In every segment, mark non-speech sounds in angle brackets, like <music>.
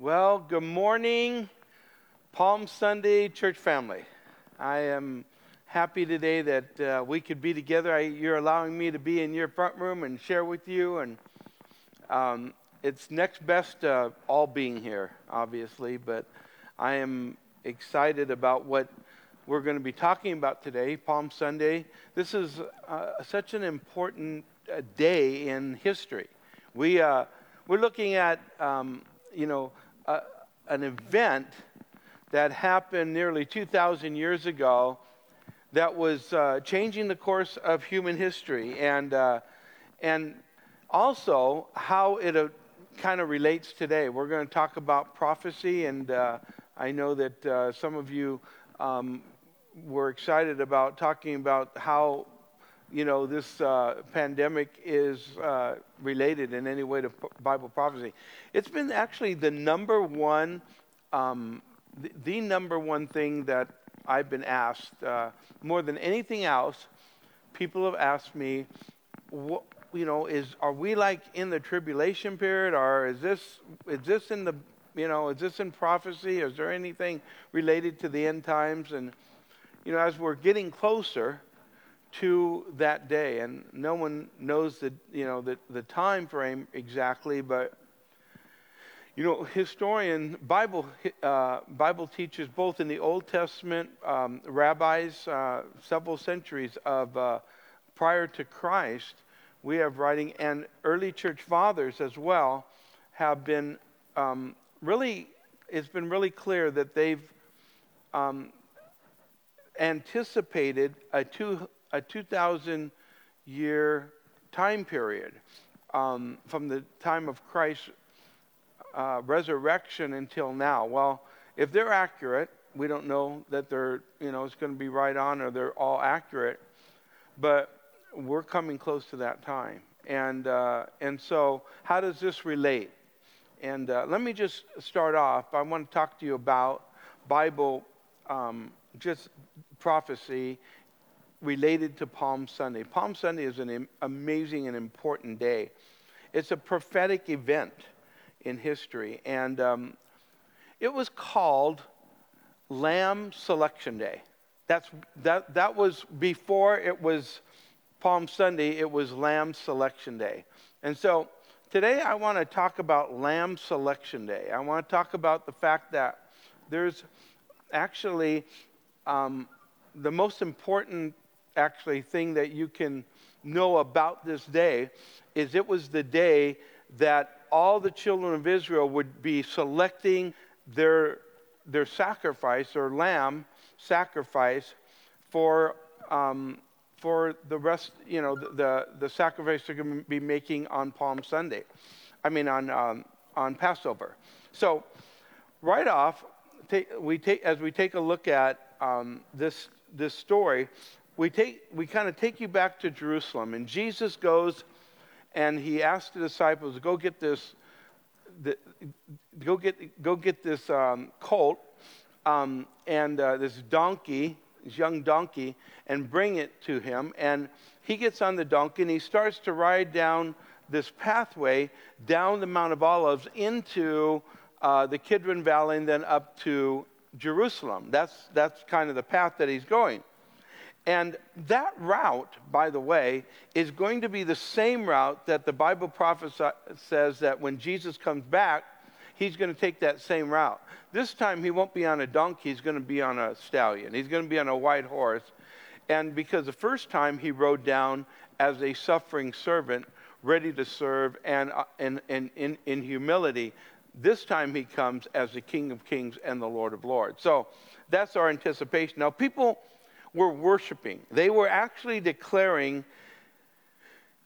Well, good morning, Palm Sunday church family. I am happy today that uh, we could be together. I, you're allowing me to be in your front room and share with you, and um, it's next best to all being here, obviously. But I am excited about what we're going to be talking about today, Palm Sunday. This is uh, such an important uh, day in history. We uh, we're looking at um, you know an event that happened nearly 2,000 years ago that was uh, changing the course of human history and, uh, and also how it uh, kind of relates today. We're going to talk about prophecy, and uh, I know that uh, some of you um, were excited about talking about how you know, this uh, pandemic is uh, related in any way to Bible prophecy. It's been actually the number one, um, the, the, number one thing that I've been asked uh, more than anything else. People have asked me, what, you know, is are we like in the tribulation period, or is this is this in the, you know, is this in prophecy? Is there anything related to the end times? And you know, as we're getting closer to that day. And no one knows the, you know, the, the time frame exactly, but you know, historian, Bible, uh, Bible teachers, both in the Old Testament, um, rabbis, uh, several centuries of uh, prior to Christ, we have writing, and early church fathers as well, have been um, really, it's been really clear that they've um, anticipated a two, a 2,000 year time period um, from the time of Christ's uh, resurrection until now. Well, if they're accurate, we don't know that they're, you know, it's going to be right on or they're all accurate, but we're coming close to that time. And, uh, and so, how does this relate? And uh, let me just start off. I want to talk to you about Bible, um, just prophecy related to Palm Sunday. Palm Sunday is an amazing and important day. It's a prophetic event in history, and um, it was called Lamb Selection Day. That's, that, that was before it was Palm Sunday, it was Lamb Selection Day. And so today I want to talk about Lamb Selection Day. I want to talk about the fact that there's actually um, the most important actually thing that you can know about this day is it was the day that all the children of Israel would be selecting their, their sacrifice or lamb sacrifice for, um, for the rest, you know, the, the, sacrifice they're going to be making on Palm Sunday. I mean, on, um, on Passover. So, right off, take, we take, as we take a look at um, this, this story, we, take, we kind of take you back to Jerusalem, and Jesus goes and he asks the disciples to go get this, the, go get, go get this um, colt um, and uh, this donkey, this young donkey, and bring it to him. And he gets on the donkey and he starts to ride down this pathway down the Mount of Olives into uh, the Kidron Valley and then up to Jerusalem. That's, that's kind of the path that he's going. And that route, by the way, is going to be the same route that the Bible prophet says that when Jesus comes back, he's going to take that same route. This time he won't be on a donkey, he's going to be on a stallion. He's going to be on a white horse. And because the first time he rode down as a suffering servant, ready to serve and, uh, and, and in, in humility, this time he comes as the King of Kings and the Lord of Lords. So that's our anticipation. Now, people were worshiping. They were actually declaring,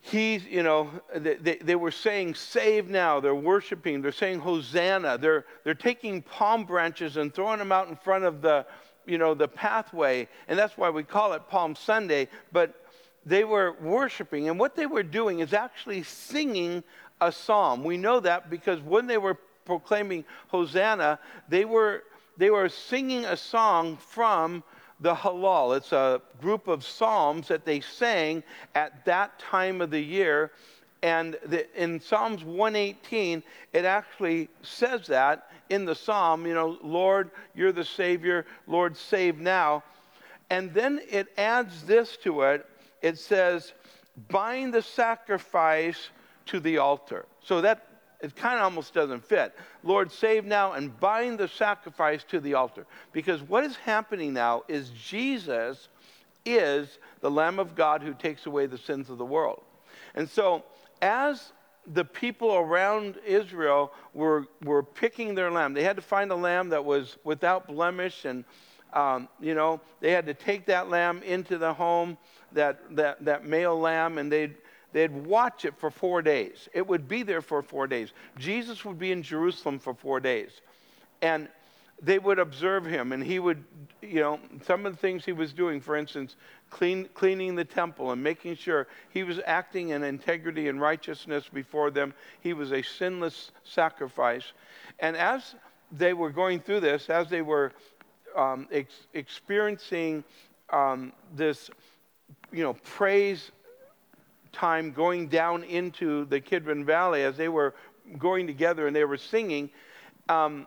He's, you know, they, they were saying, Save now. They're worshiping. They're saying, Hosanna. They're, they're taking palm branches and throwing them out in front of the, you know, the pathway. And that's why we call it Palm Sunday. But they were worshiping. And what they were doing is actually singing a psalm. We know that because when they were proclaiming Hosanna, they were, they were singing a song from the Hallel. It's a group of psalms that they sang at that time of the year. And the, in Psalms 118, it actually says that in the psalm, you know, Lord, you're the Savior, Lord, save now. And then it adds this to it it says, bind the sacrifice to the altar. So that it kind of almost doesn't fit. Lord, save now and bind the sacrifice to the altar. Because what is happening now is Jesus is the Lamb of God who takes away the sins of the world. And so, as the people around Israel were, were picking their lamb, they had to find a lamb that was without blemish and um, you know, they had to take that lamb into the home, that, that, that male lamb, and they'd, they'd watch it for four days. It would be there for four days. Jesus would be in Jerusalem for four days. And they would observe him, and he would, you know, some of the things he was doing, for instance, clean, cleaning the temple and making sure he was acting in integrity and righteousness before them. He was a sinless sacrifice. And as they were going through this, as they were um, ex- experiencing um, this, you know, praise time going down into the Kidron Valley as they were going together and they were singing, um,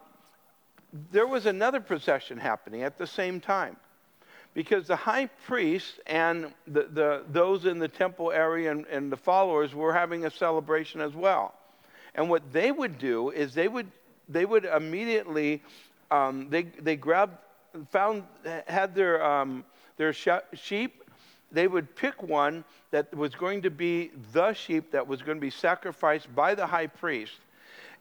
there was another procession happening at the same time. Because the high priest and the, the, those in the temple area and, and the followers were having a celebration as well. And what they would do is they would, they would immediately, um, they, they grabbed found had their um, their sheep, they would pick one that was going to be the sheep that was going to be sacrificed by the high priest,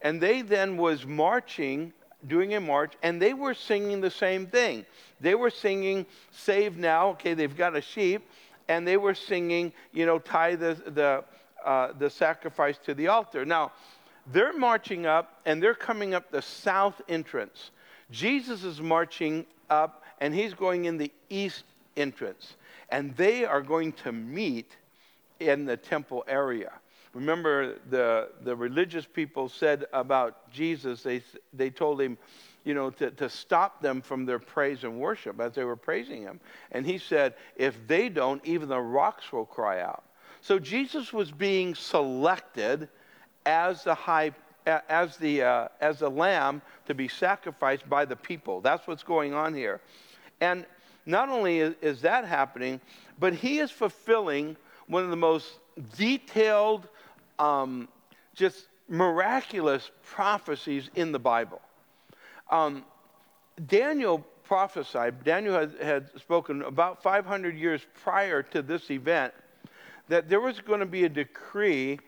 and they then was marching, doing a march, and they were singing the same thing. They were singing "Save Now." Okay, they've got a sheep, and they were singing, you know, tie the the uh, the sacrifice to the altar. Now. They're marching up and they're coming up the south entrance. Jesus is marching up and he's going in the east entrance. And they are going to meet in the temple area. Remember, the, the religious people said about Jesus, they, they told him, you know, to, to stop them from their praise and worship as they were praising him. And he said, if they don't, even the rocks will cry out. So Jesus was being selected as the high as the, uh, as the lamb to be sacrificed by the people. That's what's going on here. And not only is, that happening, but he is fulfilling one of the most detailed, um, just miraculous prophecies in the Bible. Um, Daniel prophesied, Daniel had, had spoken about 500 years prior to this event, that there was going to be a decree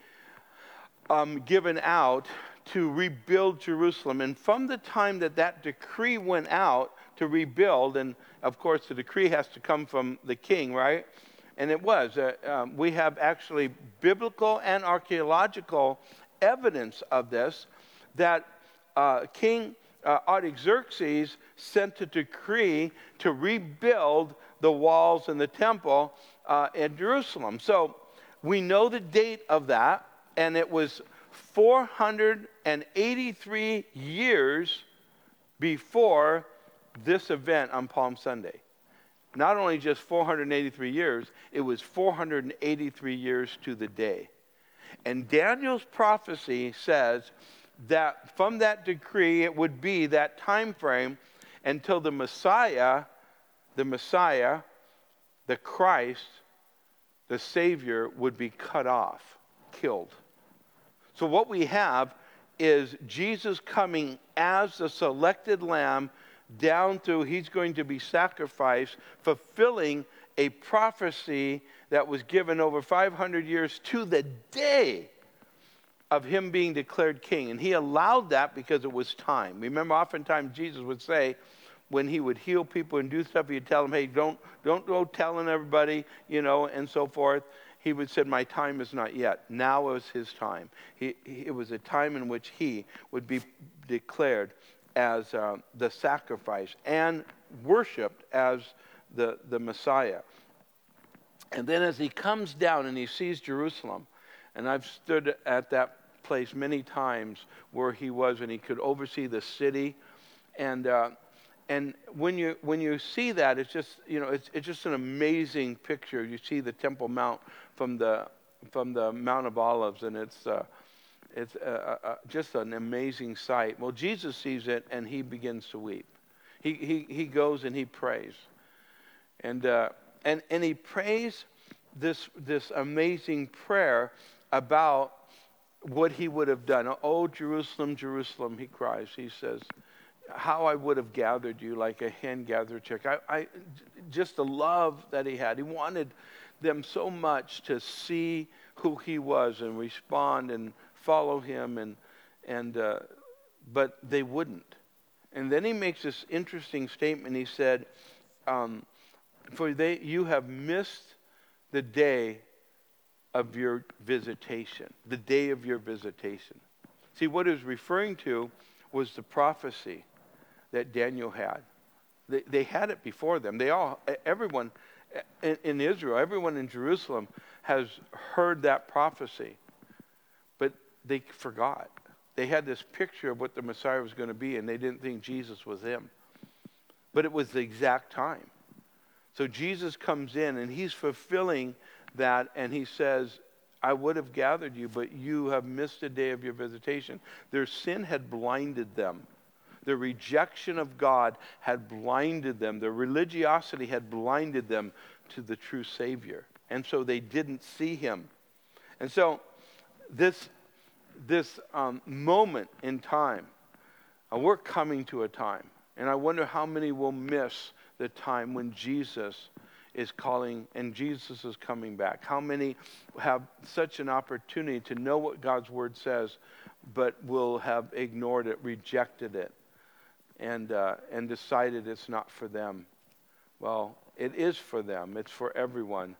um, given out to rebuild Jerusalem. And from the time that that decree went out to rebuild, and of course the decree has to come from the king, right? And it was. Uh, um, we have actually biblical and archaeological evidence of this that uh, King uh, Artaxerxes sent a decree to rebuild the walls and the temple uh, in Jerusalem. So we know the date of that, and it was 483 years before this event on Palm Sunday. Not only just 483 years, it was 483 years to the day. And Daniel's prophecy says that from that decree, it would be that time frame until the Messiah, the Messiah, the Christ, the Savior would be cut off, killed. So, what we have is Jesus coming as the selected lamb down through, he's going to be sacrificed, fulfilling a prophecy that was given over 500 years to the day of him being declared king. And he allowed that because it was time. Remember, oftentimes Jesus would say, when he would heal people and do stuff, he'd tell them, hey, don't, don't go telling everybody, you know, and so forth he would say, My time is not yet. Now is his time. He, he, it was a time in which he would be declared as uh, the sacrifice and worshiped as the, the Messiah. And then as he comes down and he sees Jerusalem, and I've stood at that place many times where he was and he could oversee the city. And uh, and when you when you see that, it's just you know it's it's just an amazing picture. You see the Temple Mount from the from the Mount of Olives, and it's uh, it's just an amazing sight. Well, Jesus sees it and he begins to weep. He he he goes and he prays, and uh, and and he prays this this amazing prayer about what he would have done. Oh, Jerusalem, Jerusalem, he cries. He says, how I would have gathered you like a hen gathers chick. I, I, just the love that he had. He wanted them so much to see who he was and respond and follow him, and, and, uh, but they wouldn't. And then he makes this interesting statement. He said, um, For they, you have missed the day of your visitation, the day of your visitation. See, what he was referring to was the prophecy that Daniel had. They, they had it before them. They all, everyone in, in Israel, everyone in Jerusalem has heard that prophecy, they forgot. They had this picture of what the Messiah was going to be, and they didn't think Jesus was him. But it was the exact time. So Jesus comes in, and he's fulfilling that, and he says, I would have gathered you, but you have missed a day of your visitation. Their sin had blinded them. The rejection of God had blinded them. Their religiosity had blinded them to the true Savior. And so they didn't see him. And so this, this um, moment in time, uh, we're coming to a time. And I wonder how many will miss the time when Jesus is calling and Jesus is coming back. How many have such an opportunity to know what God's word says, but will have ignored it, rejected it? and, uh, and decided it's not for them. Well, it is for them, it's for everyone,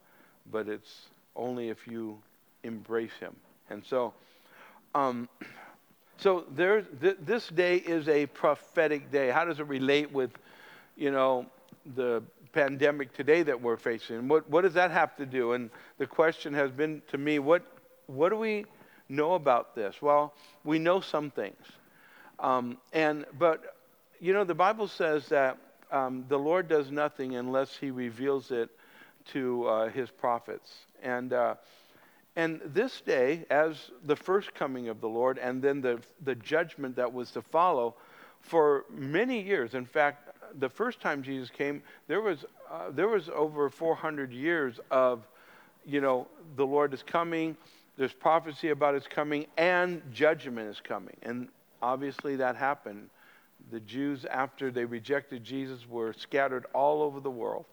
but it's only if you embrace Him. And so, um, so there, th- this day is a prophetic day. How does it relate with, you know, the pandemic today that we're facing? What, what does that have to do? And the question has been to me, what, what do we know about this? Well, we know some things. Um, and, but you know, the Bible says that um, the Lord does nothing unless he reveals it to uh, his prophets. And, uh, and this day, as the first coming of the Lord and then the, the judgment that was to follow, for many years, in fact, the first time Jesus came, there was, uh, there was over 400 years of, you know, the Lord is coming, there's prophecy about his coming, and judgment is coming. And obviously that happened the Jews, after they rejected Jesus, were scattered all over the world.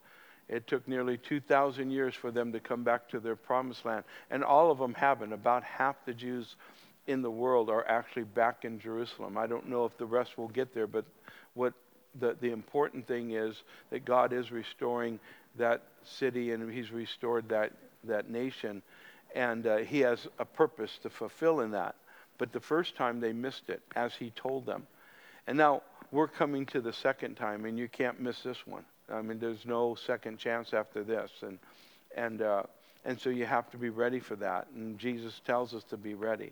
It took nearly 2,000 years for them to come back to their promised land. And all of them haven't. About half the Jews in the world are actually back in Jerusalem. I don't know if the rest will get there, but what the, the important thing is that God is restoring that city and He's restored that, that nation. And uh, He has a purpose to fulfill in that. But the first time they missed it, as He told them. And now we're coming to the second time, and you can't miss this one. I mean, there's no second chance after this, and and uh, and so you have to be ready for that. And Jesus tells us to be ready.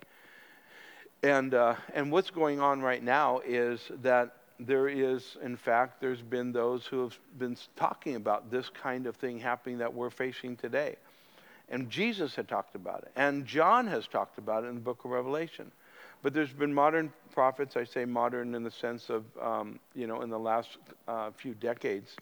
And uh, and what's going on right now is that there is, in fact, there's been those who have been talking about this kind of thing happening that we're facing today. And Jesus had talked about it, and John has talked about it in the book of Revelation. But there's been modern prophets, I say modern in the sense of, um, you know, in the last uh, few decades,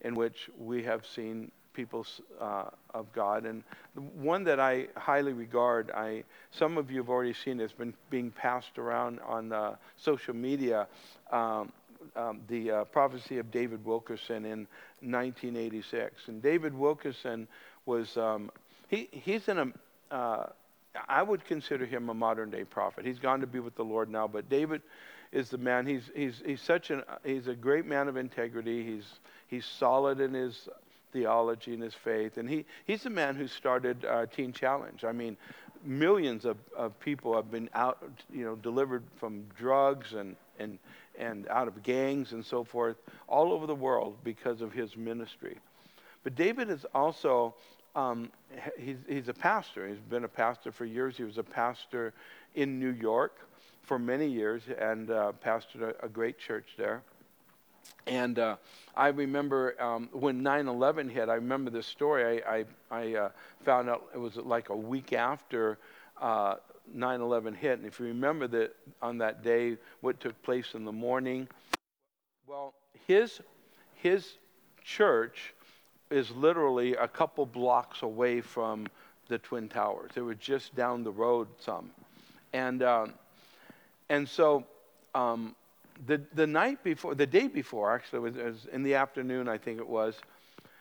in which we have seen people uh, of God. And one that I highly regard, I some of you have already seen it, it's been being passed around on uh, social media. Um, um, the uh, prophecy of David Wilkerson in 1986. And David Wilkerson was, um, he, he's in a, uh, I would consider him a modern day prophet. He's gone to be with the Lord now, but David is the man. He's, he's, he's such an, he's a great man of integrity. He's, he's solid in his theology and his faith. And he, he's the man who started uh, Teen Challenge. I mean, millions of, of people have been out, you know, delivered from drugs and, and, and out of gangs and so forth all over the world because of his ministry. But David is also um, he's, he's a pastor. He's been a pastor for years. He was a pastor in New York for many years and uh, pastored a, a great church there. And uh, I remember um, when 9 11 hit, I remember this story. I, I, I uh, found out it was like a week after uh, 9 11 hit. And if you remember that on that day, what took place in the morning, well, his, his church is literally a couple blocks away from the Twin Towers. They were just down the road some. And, um, and so um, the, the night before, the day before, actually, it was, it was in the afternoon, I think it was,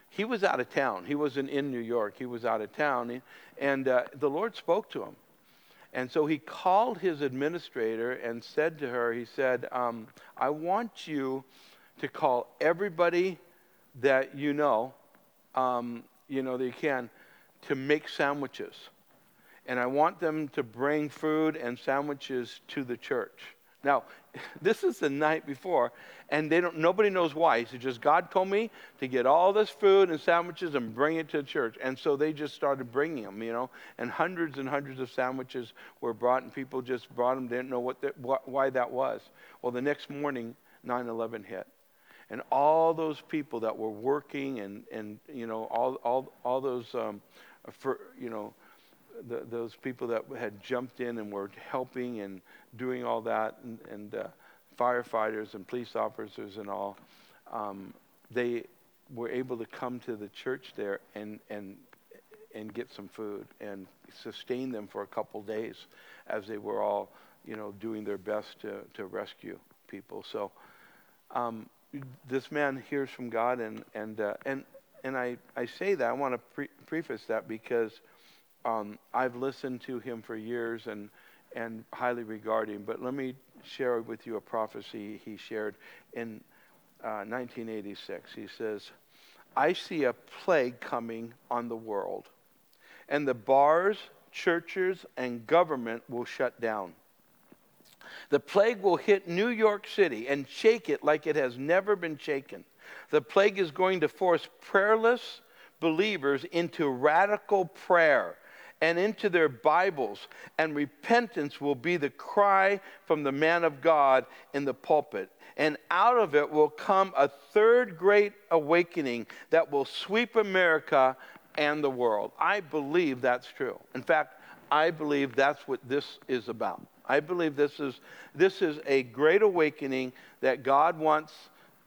he was out of town. He wasn't in New York. He was out of town. And uh, the Lord spoke to him. And so he called his administrator and said to her, he said, um, I want you to call everybody that you know, um, you know, they can, to make sandwiches. And I want them to bring food and sandwiches to the church. Now, <laughs> this is the night before, and they don't. Nobody knows why. He said, "Just God told me to get all this food and sandwiches and bring it to the church." And so they just started bringing them, you know. And hundreds and hundreds of sandwiches were brought, and people just brought them. They Didn't know what, the, what why that was. Well, the next morning, 9/11 hit, and all those people that were working, and and you know, all all all those, um, for you know the, those people that had jumped in and were helping and doing all that, and, and uh, firefighters and police officers and all, um, they were able to come to the church there and, and, and get some food and sustain them for a couple days as they were all, you know, doing their best to, to rescue people. So um, this man hears from God, and, and, uh, and, and I, I say that, I want to pre- preface that because – um, I've listened to him for years and, and highly regard him. But let me share with you a prophecy he shared in uh, 1986. He says, I see a plague coming on the world, and the bars, churches, and government will shut down. The plague will hit New York City and shake it like it has never been shaken. The plague is going to force prayerless believers into radical prayer and into their Bibles, and repentance will be the cry from the man of God in the pulpit. And out of it will come a third great awakening that will sweep America and the world. I believe that's true. In fact, I believe that's what this is about. I believe this is, this is a great awakening that God wants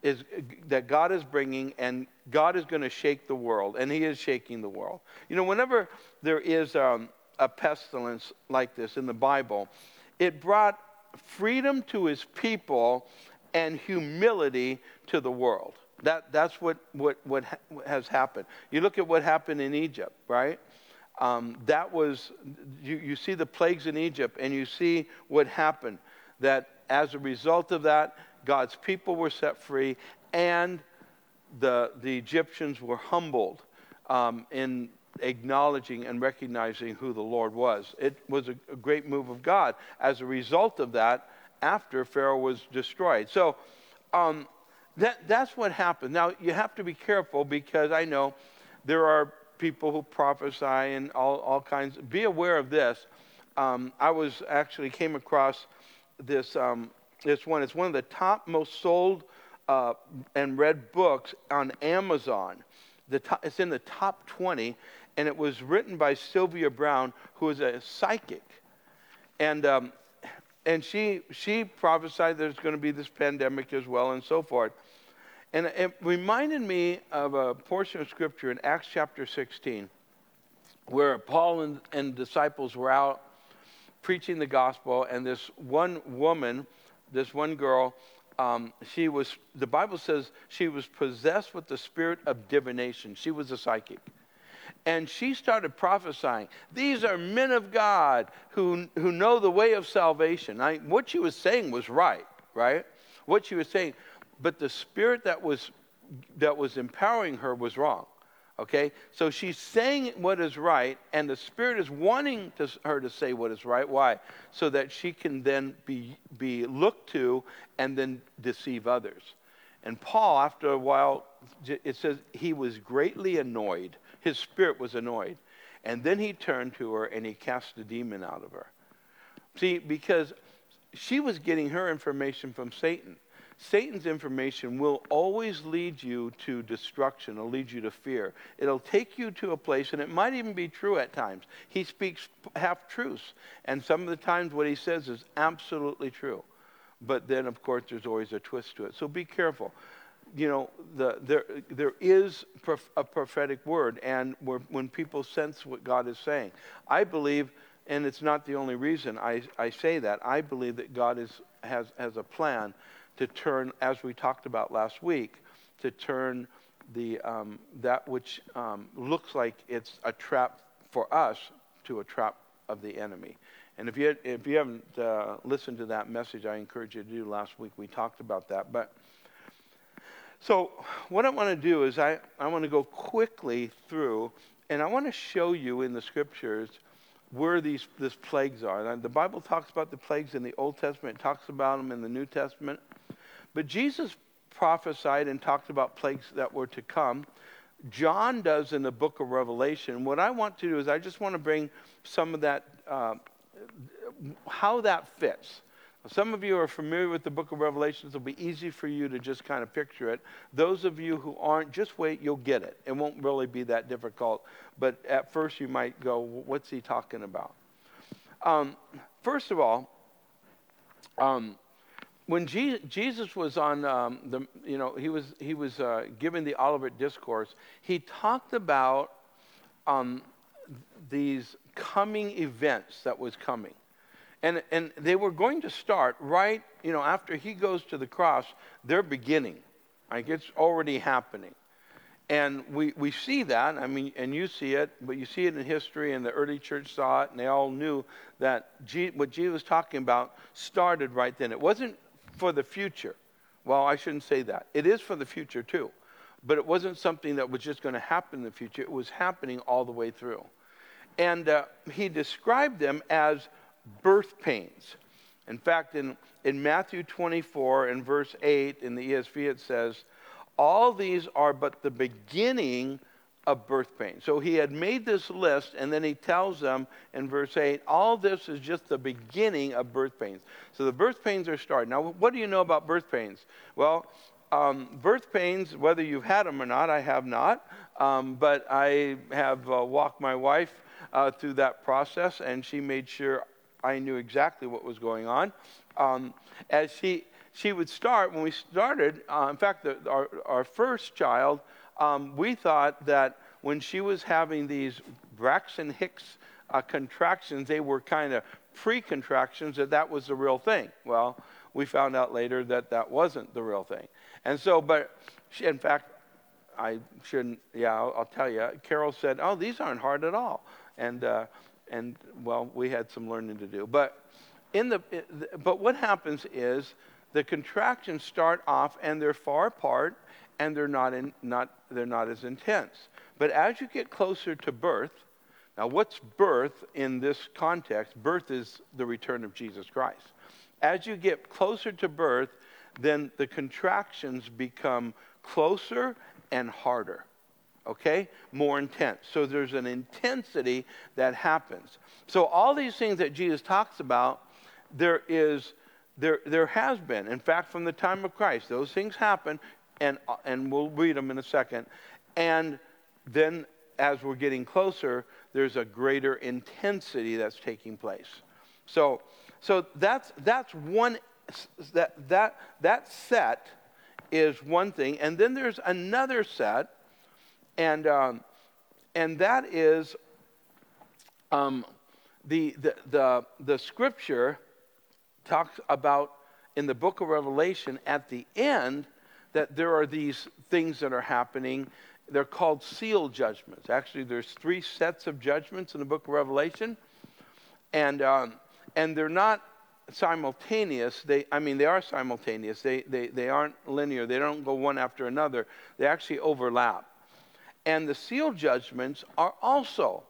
is that God is bringing, and God is going to shake the world, and He is shaking the world. You know, whenever there is um, a pestilence like this in the Bible, it brought freedom to His people and humility to the world. That, that's what, what, what has happened. You look at what happened in Egypt, right? Um, that was, you, you see the plagues in Egypt, and you see what happened. That as a result of that, God's people were set free, and the, the Egyptians were humbled um, in acknowledging and recognizing who the Lord was. It was a, a, great move of God as a result of that after Pharaoh was destroyed. So um, that, that's what happened. Now, you have to be careful because I know there are people who prophesy and all, all kinds. Be aware of this. Um, I was actually came across this um, this one. It's one of the top most sold uh, and read books on Amazon. The Top, it's in the top 20, and it was written by Sylvia Browne, who is a psychic. And, um, and she, she prophesied there's going to be this pandemic as well, and so forth. And it reminded me of a portion of scripture in Acts chapter 16, where Paul and, and disciples were out preaching the gospel, and this one woman this one girl, um, she was, the Bible says she was possessed with the spirit of divination. She was a psychic. And she started prophesying. These are men of God who, who know the way of salvation. I, what she was saying was right, right? What she was saying. But the spirit that was, that was empowering her was wrong. Okay? So she's saying what is right, and the Spirit is wanting to, her to say what is right. Why? So that she can then be, be looked to and then deceive others. And Paul, after a while, it says he was greatly annoyed. His spirit was annoyed. And then he turned to her and he cast the demon out of her. See, because she was getting her information from Satan. Satan's information will always lead you to destruction, it'll lead you to fear. It'll take you to a place, and it might even be true at times. He speaks half truths, and some of the times what he says is absolutely true. But then, of course, there's always a twist to it. So be careful. You know, the, there, there is a prophetic word, and when people sense what God is saying, I believe, and it's not the only reason I, I say that, I believe that God is, has, has a plan to turn, as we talked about last week, to turn the, um, that which um, looks like it's a trap for us to a trap of the enemy. And if you, if you haven't uh, listened to that message, I encourage you to do. Last week we talked about that. But so what I want to do is I, I want to go quickly through, and I want to show you in the scriptures where these these plagues are. And the Bible talks about the plagues in the Old Testament, it talks about them in the New Testament. But Jesus prophesied and talked about plagues that were to come. John does in the book of Revelation. What I want to do is I just want to bring some of that, uh, how that fits. Some of you are familiar with the book of Revelations. It'll be easy for you to just kind of picture it. Those of you who aren't, just wait, you'll get it. It won't really be that difficult. But at first, you might go, What's he talking about? Um, first of all, um, when Jesus was on um, the, you know, he was, he was uh, giving the Olivet Discourse, he talked about um, these coming events that was coming. And, and they were going to start right, you know, after he goes to the cross, they're beginning. Like it's already happening. And we, we see that, I mean, and you see it, but you see it in history, and the early church saw it, and they all knew that G, what Jesus was talking about started right then. It wasn't for the future. Well, I shouldn't say that. It is for the future too. But it wasn't something that was just going to happen in the future. It was happening all the way through. And uh, he described them as birth pains. In fact, in, in Matthew 24 and verse 8 in the ESV, it says, All these are but the beginning of birth pains. So he had made this list, and then he tells them in verse 8, all this is just the beginning of birth pains. So the birth pains are starting. Now, what do you know about birth pains? Well, um, birth pains, whether you've had them or not, I have not, um, but I have uh, walked my wife uh, through that process, and she made sure I knew exactly what was going on. Um, as she, she would start, when we started, uh, in fact, the, our, our first child, um, we thought that when she was having these Braxton Hicks uh, contractions, they were kind of pre contractions, that that was the real thing. Well, we found out later that that wasn't the real thing. And so, but she, in fact, I shouldn't, yeah, I'll, I'll, tell you. Carol said, Oh, these aren't hard at all. And, uh, and well, we had some learning to do. But, in the, but what happens is the contractions start off and they're far apart and they're not, in, not, they're not as intense. But as you get closer to birth, now what's birth in this context? Birth is the return of Jesus Christ. As you get closer to birth, then the contractions become closer and harder, okay? More intense. So there's an intensity that happens. So all these things that Jesus talks about, there is there, there has been. In fact, from the time of Christ, those things happen and, and we'll read them in a second. And then as we're getting closer, there's a greater intensity that's taking place. So, so that's, that's one, that, that, that set is one thing. And then there's another set, and, um, and that is um, the, the, the, the scripture talks about in the book of Revelation at the end that there are these things that are happening. They're called seal judgments. Actually, there's three sets of judgments in the book of Revelation, and um, and they're not simultaneous. They, I mean, they are simultaneous. They, they, they aren't linear. They don't go one after another. They actually overlap. And the seal judgments are also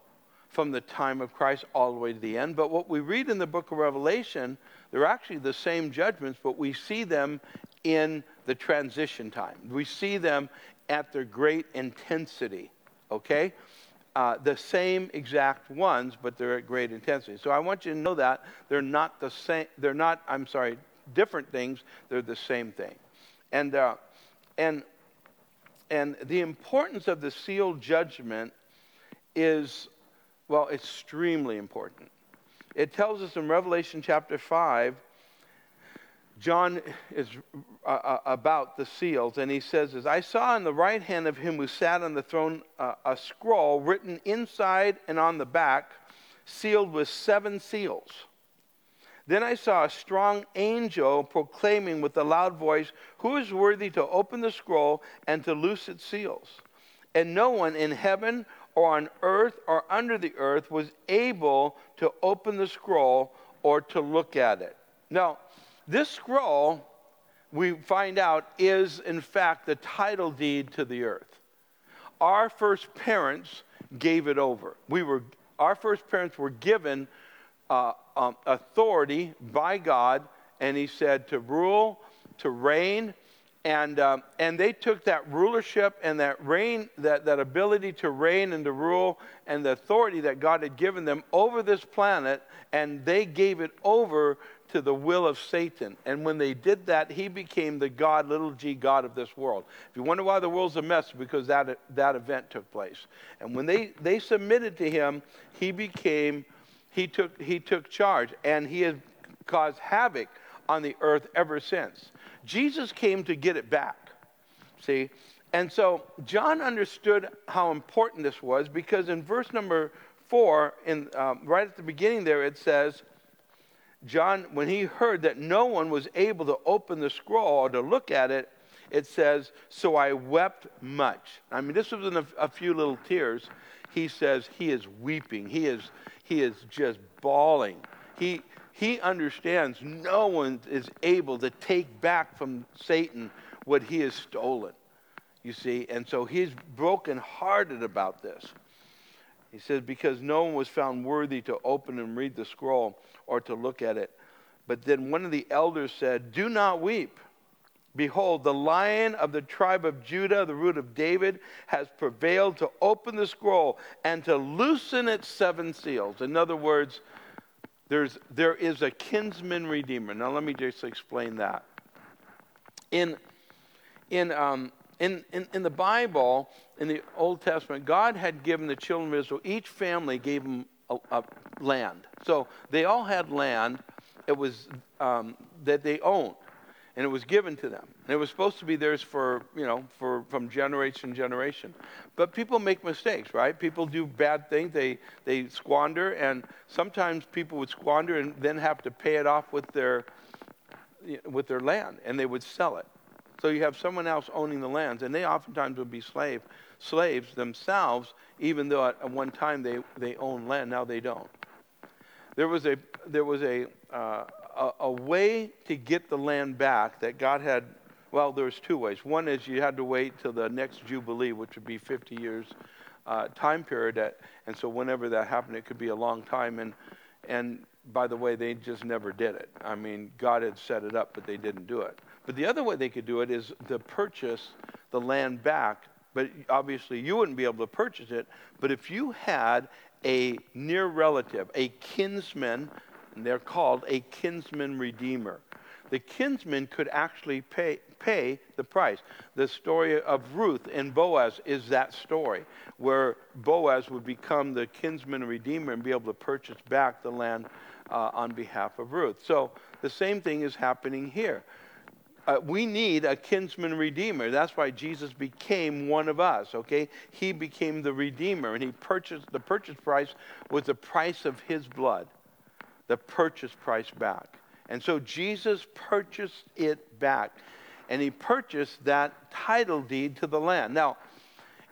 from the time of Christ all the way to the end. But what we read in the book of Revelation, they're actually the same judgments, but we see them in the transition time. We see them at their great intensity, okay? Uh, the same exact ones, but they're at great intensity. So I want you to know that they're not the same, they're not, I'm sorry, different things, they're the same thing. And, uh, and, and the importance of the sealed judgment is, well, extremely important. It tells us in Revelation chapter 5, John is uh, uh, about the seals, and he says, As I saw in the right hand of him who sat on the throne uh, a scroll written inside and on the back, sealed with seven seals. Then I saw a strong angel proclaiming with a loud voice, Who is worthy to open the scroll and to loose its seals? And no one in heaven or on earth or under the earth was able to open the scroll or to look at it. Now, this scroll, we find out, is in fact the title deed to the earth. Our first parents gave it over. We were, our first parents were given uh, um, authority by God, and He said to rule, to reign, and, um, and they took that rulership and that reign, that, that ability to reign and to rule, and the authority that God had given them over this planet, and they gave it over to the will of Satan. And when they did that, he became the God, little g, God of this world. If you wonder why the world's a mess, because that, that event took place. And when they, they submitted to him, he became, he took, he took charge, and he has caused havoc on the earth ever since. Jesus came to get it back. See? And so John understood how important this was because in verse number four, in, um, right at the beginning there, it says, John, when he heard that no one was able to open the scroll or to look at it, it says, So I wept much. I mean, this was in a, a few little tears. He says he is weeping. He is, he is just bawling. He, he understands no one is able to take back from Satan what he has stolen. You see, and so he's brokenhearted about this. He says, Because no one was found worthy to open and read the scroll or to look at it. But then one of the elders said, Do not weep. Behold, the lion of the tribe of Judah, the root of David, has prevailed to open the scroll and to loosen its seven seals. In other words, there's, there is a kinsman redeemer. Now, let me just explain that. In, in, um, in, in, in the Bible, in the Old Testament, God had given the children of Israel, each family gave them a, a land. So they all had land. It was um, that they owned and it was given to them. And it was supposed to be theirs for, you know, for from generation to generation. But people make mistakes, right? People do bad things. They they squander, and sometimes people would squander and then have to pay it off with their with their land, and they would sell it. So you have someone else owning the lands, and they oftentimes would be slave slaves themselves, even though at one time they they owned land. Now they don't. There was a there was a uh, a, a way to get the land back that God had. Well, there's two ways. One is you had to wait till the next Jubilee, which would be 50 years uh, time period. And so whenever that happened, it could be a long time. And, and by the way, they just never did it. I mean, God had set it up, but they didn't do it. But the other way they could do it is to purchase the land back. But obviously, you wouldn't be able to purchase it. But if you had a near relative, a kinsman and they're called a kinsman redeemer. The kinsman could actually pay, pay the price. The story of Ruth and Boaz is that story, where Boaz would become the kinsman redeemer and be able to purchase back the land uh, on behalf of Ruth. So the same thing is happening here. Uh, we need a kinsman redeemer. That's why Jesus became one of us, okay? He became the redeemer, and he purchased the purchase price was the price of his blood the purchase price back. And so Jesus purchased it back. And he purchased that title deed to the land. Now,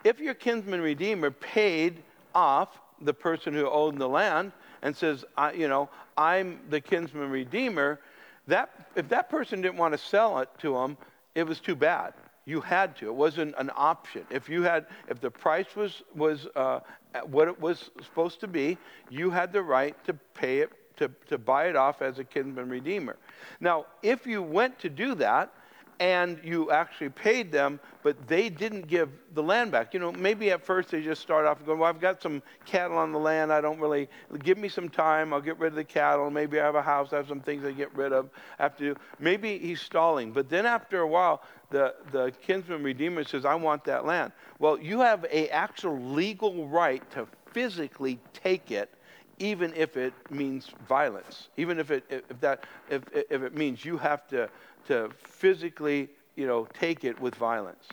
if your kinsman redeemer paid off the person who owned the land and says, I, you know, I'm the kinsman redeemer, that, if that person didn't want to sell it to him, it was too bad. You had to. It wasn't an option. If you had, if the price was was uh, what it was supposed to be, you had the right to pay it to, to buy it off as a kinsman redeemer. Now, if you went to do that and you actually paid them, but they didn't give the land back. You know, maybe at first they just start off going, Well, I've got some cattle on the land. I don't really, give me some time. I'll get rid of the cattle. Maybe I have a house. I have some things I get rid of. I have to do. Maybe he's stalling. But then after a while, the, the kinsman redeemer says, I want that land. Well, you have a actual legal right to physically take it even if it means violence, even if it, if that, if, if it means you have to to physically, you know, take it with violence.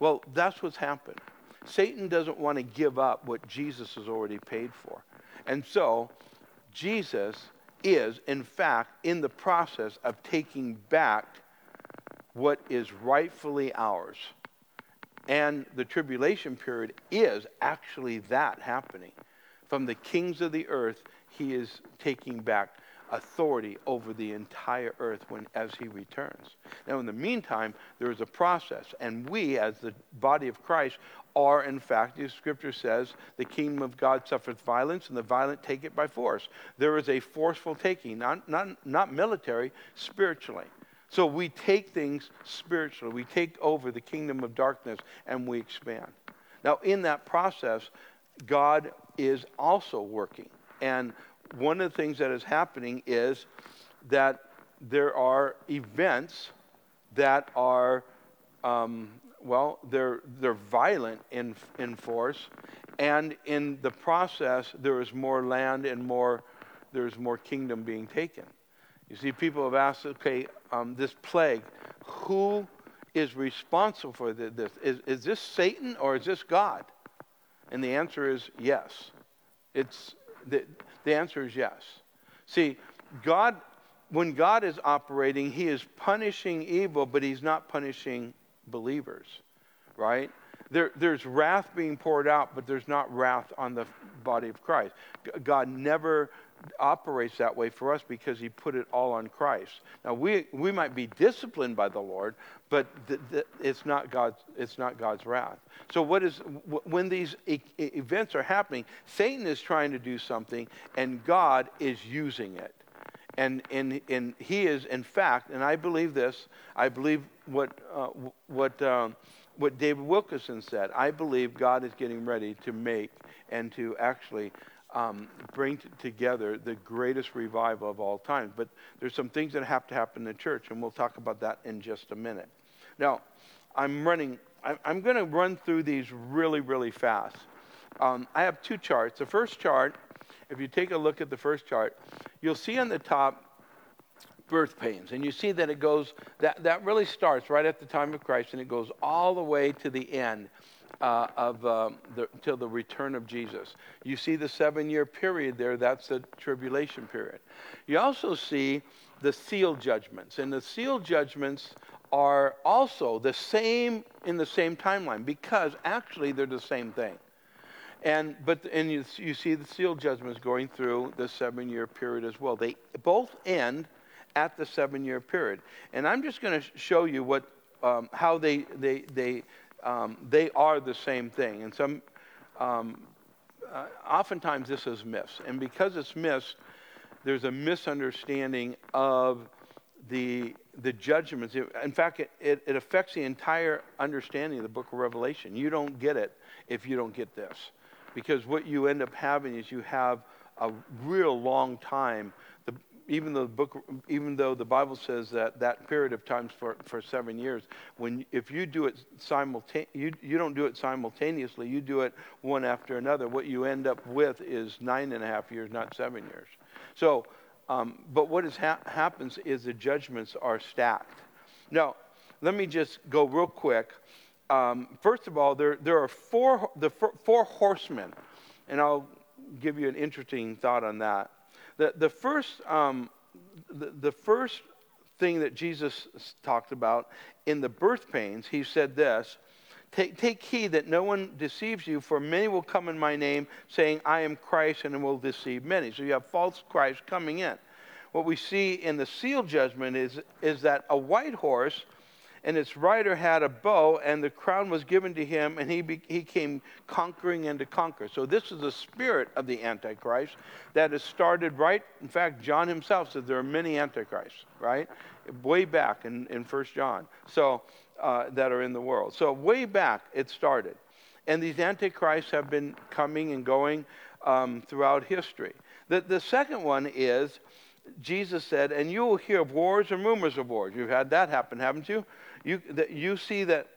Well, that's what's happened. Satan doesn't want to give up what Jesus has already paid for. And so, Jesus is, in fact, in the process of taking back what is rightfully ours. And the tribulation period is actually that happening. From the kings of the earth, he is taking back authority over the entire earth when, as he returns. Now, in the meantime, there is a process, and we, as the body of Christ, are in fact, the scripture says, the kingdom of God suffereth violence, and the violent take it by force. There is a forceful taking, not, not, not military, spiritually. So we take things spiritually. We take over the kingdom of darkness and we expand. Now, in that process, God is also working. And one of the things that is happening is that there are events that are, um, well, they're, they're violent in, in force, and in the process, there is more land and more, there's more kingdom being taken. You see, people have asked, okay, um, this plague, who is responsible for this? Is, is this Satan or is this God? And the answer is yes. It's, the answer is yes. See, God, when God is operating, He is punishing evil, but He's not punishing believers, right? There, there's wrath being poured out, but there's not wrath on the body of Christ. God never operates that way for us because he put it all on Christ. Now we we might be disciplined by the Lord, but th- th- it's not God's it's not God's wrath. So what is when these e- events are happening, Satan is trying to do something and God is using it. And, and, and he is, in fact, and I believe this, I believe what, uh, what, um, what David Wilkerson said. I believe God is getting ready to make and to actually um, bring t- together the greatest revival of all time. But there's some things that have to happen in the church, and we'll talk about that in just a minute. Now, I'm running, I, I'm going to run through these really, really fast. Um, I have two charts. The first chart, if you take a look at the first chart, you'll see on the top birth pains. And you see that it goes, that, that really starts right at the time of Christ and it goes all the way to the end uh, of um, the, the return of Jesus. You see the seven year period there, that's the tribulation period. You also see the seal judgments, and the seal judgments are also the same in the same timeline because actually they're the same thing. And but and you, you see the seal judgments going through the seven year period as well. They both end at the seven year period. And I'm just going to show you what um, how they they they um, they are the same thing. And some, um, uh, oftentimes this is missed. And because it's missed, there's a misunderstanding of the, the judgments. In fact, it, it, it affects the entire understanding of the book of Revelation. You don't get it if you don't get this. Because what you end up having is you have a real long time even though the book, even though the Bible says that that period of time for, for seven years, when if you do it simultaneously, you, you don't do it simultaneously, you do it one after another. What you end up with is nine and a half years, not seven years. So, um, but what has ha- happens is the judgments are stacked. Now, let me just go real quick. Um, first of all, there there are four the four horsemen, and I'll give you an interesting thought on that. The, the, first, um, the, the first thing that Jesus talked about in the birth pains, he said this Take, take heed that no one deceives you, for many will come in my name, saying, I am Christ, and will deceive many. So you have false Christ coming in. What we see in the seal judgment is, is that a white horse and its rider had a bow, and the crown was given to him, and he, be, he came conquering and to conquer. So, this is the spirit of the Antichrist that has started right. In fact, John himself said there are many Antichrists, right? Way back in, in 1 John, so uh, that are in the world. So, way back it started. And these Antichrists have been coming and going um, throughout history. The, the second one is Jesus said, and you will hear of wars and rumors of wars. You've had that happen, haven't you? You, that you see that,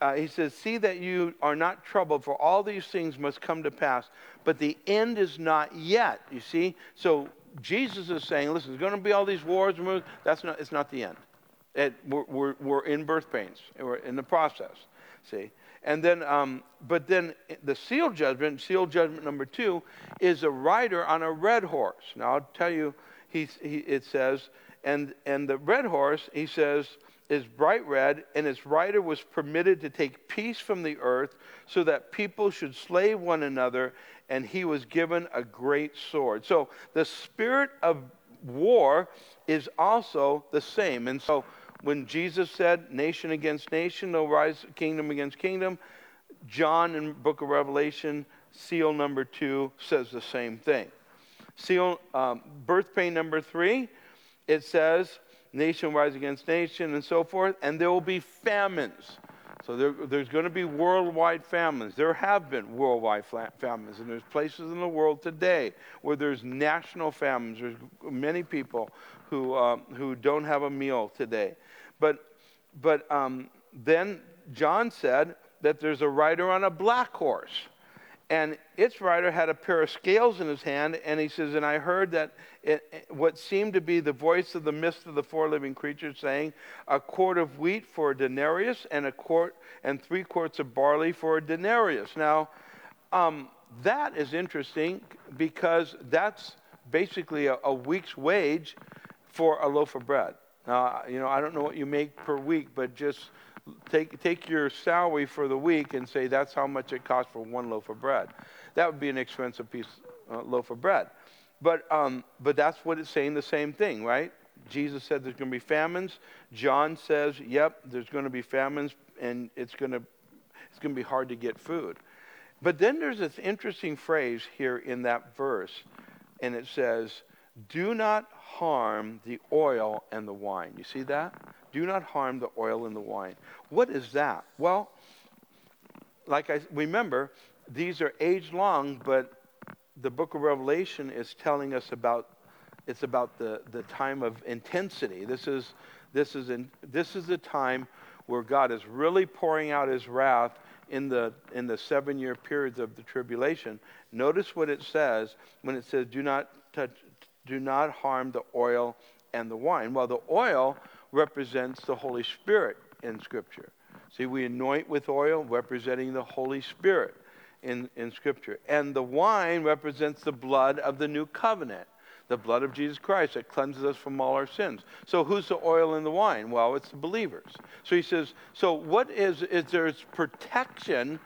uh, he says, see that you are not troubled, for all these things must come to pass, but the end is not yet. You see? So Jesus is saying, listen, there's going to be all these wars. That's not, it's not the end. It, we're, we're, we're in birth pains. We're in the process. See? And then, um, but then the seal judgment, seal judgment number two, is a rider on a red horse. Now I'll tell you he, it says, and, and the red horse, he says, is bright red, and its rider was permitted to take peace from the earth so that people should slay one another, and he was given a great sword. So the spirit of war is also the same. And so when Jesus said, nation against nation, they'll rise kingdom against kingdom, John in book of Revelation, seal number two, says the same thing. Seal, um, birth pain number three, it says, nation rise against nation and so forth, and there will be famines. So there, there's going to be worldwide famines. There have been worldwide famines, and there's places in the world today where there's national famines. There's many people who, um, who don't have a meal today. But, but um, then John said that there's a rider on a black horse and its rider had a pair of scales in his hand, and he says, And I heard that it, what seemed to be the voice of the midst of the four living creatures saying, A quart of wheat for a denarius, and a quart and three quarts of barley for a denarius. Now, um, that is interesting because that's basically a, a week's wage for a loaf of bread. Now, you know, I don't know what you make per week, but just take, take your salary for the week and say that's how much it costs for one loaf of bread. That would be an expensive piece, uh, loaf of bread. But, um, but that's what it's saying the same thing, right? Jesus said there's going to be famines. John says, yep, there's going to be famines, and it's going to, it's going to be hard to get food. But then there's this interesting phrase here in that verse, and it says, do not harm the oil and the wine. You see that? Do not harm the oil and the wine. What is that? Well, like I remember, these are age long, but the book of Revelation is telling us about it's about the, the time of intensity. This is this is in, this is the time where God is really pouring out his wrath in the in the seven year periods of the tribulation. Notice what it says when it says, Do not touch do not harm the oil and the wine. Well, the oil represents the Holy Spirit in Scripture. See, we anoint with oil representing the Holy Spirit in, in Scripture. And the wine represents the blood of the new covenant, the blood of Jesus Christ that cleanses us from all our sins. So, who's the oil and the wine? Well, it's the believers. So, he says, so what is, is there's protection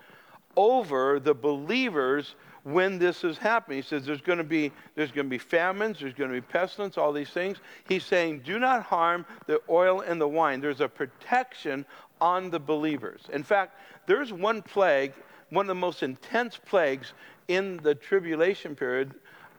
over the believers when this is happening. He says there's going to be there's going to be famines, there's going to be pestilence, all these things. He's saying do not harm the oil and the wine. There's a protection on the believers. In fact, there's one plague, one of the most intense plagues in the tribulation period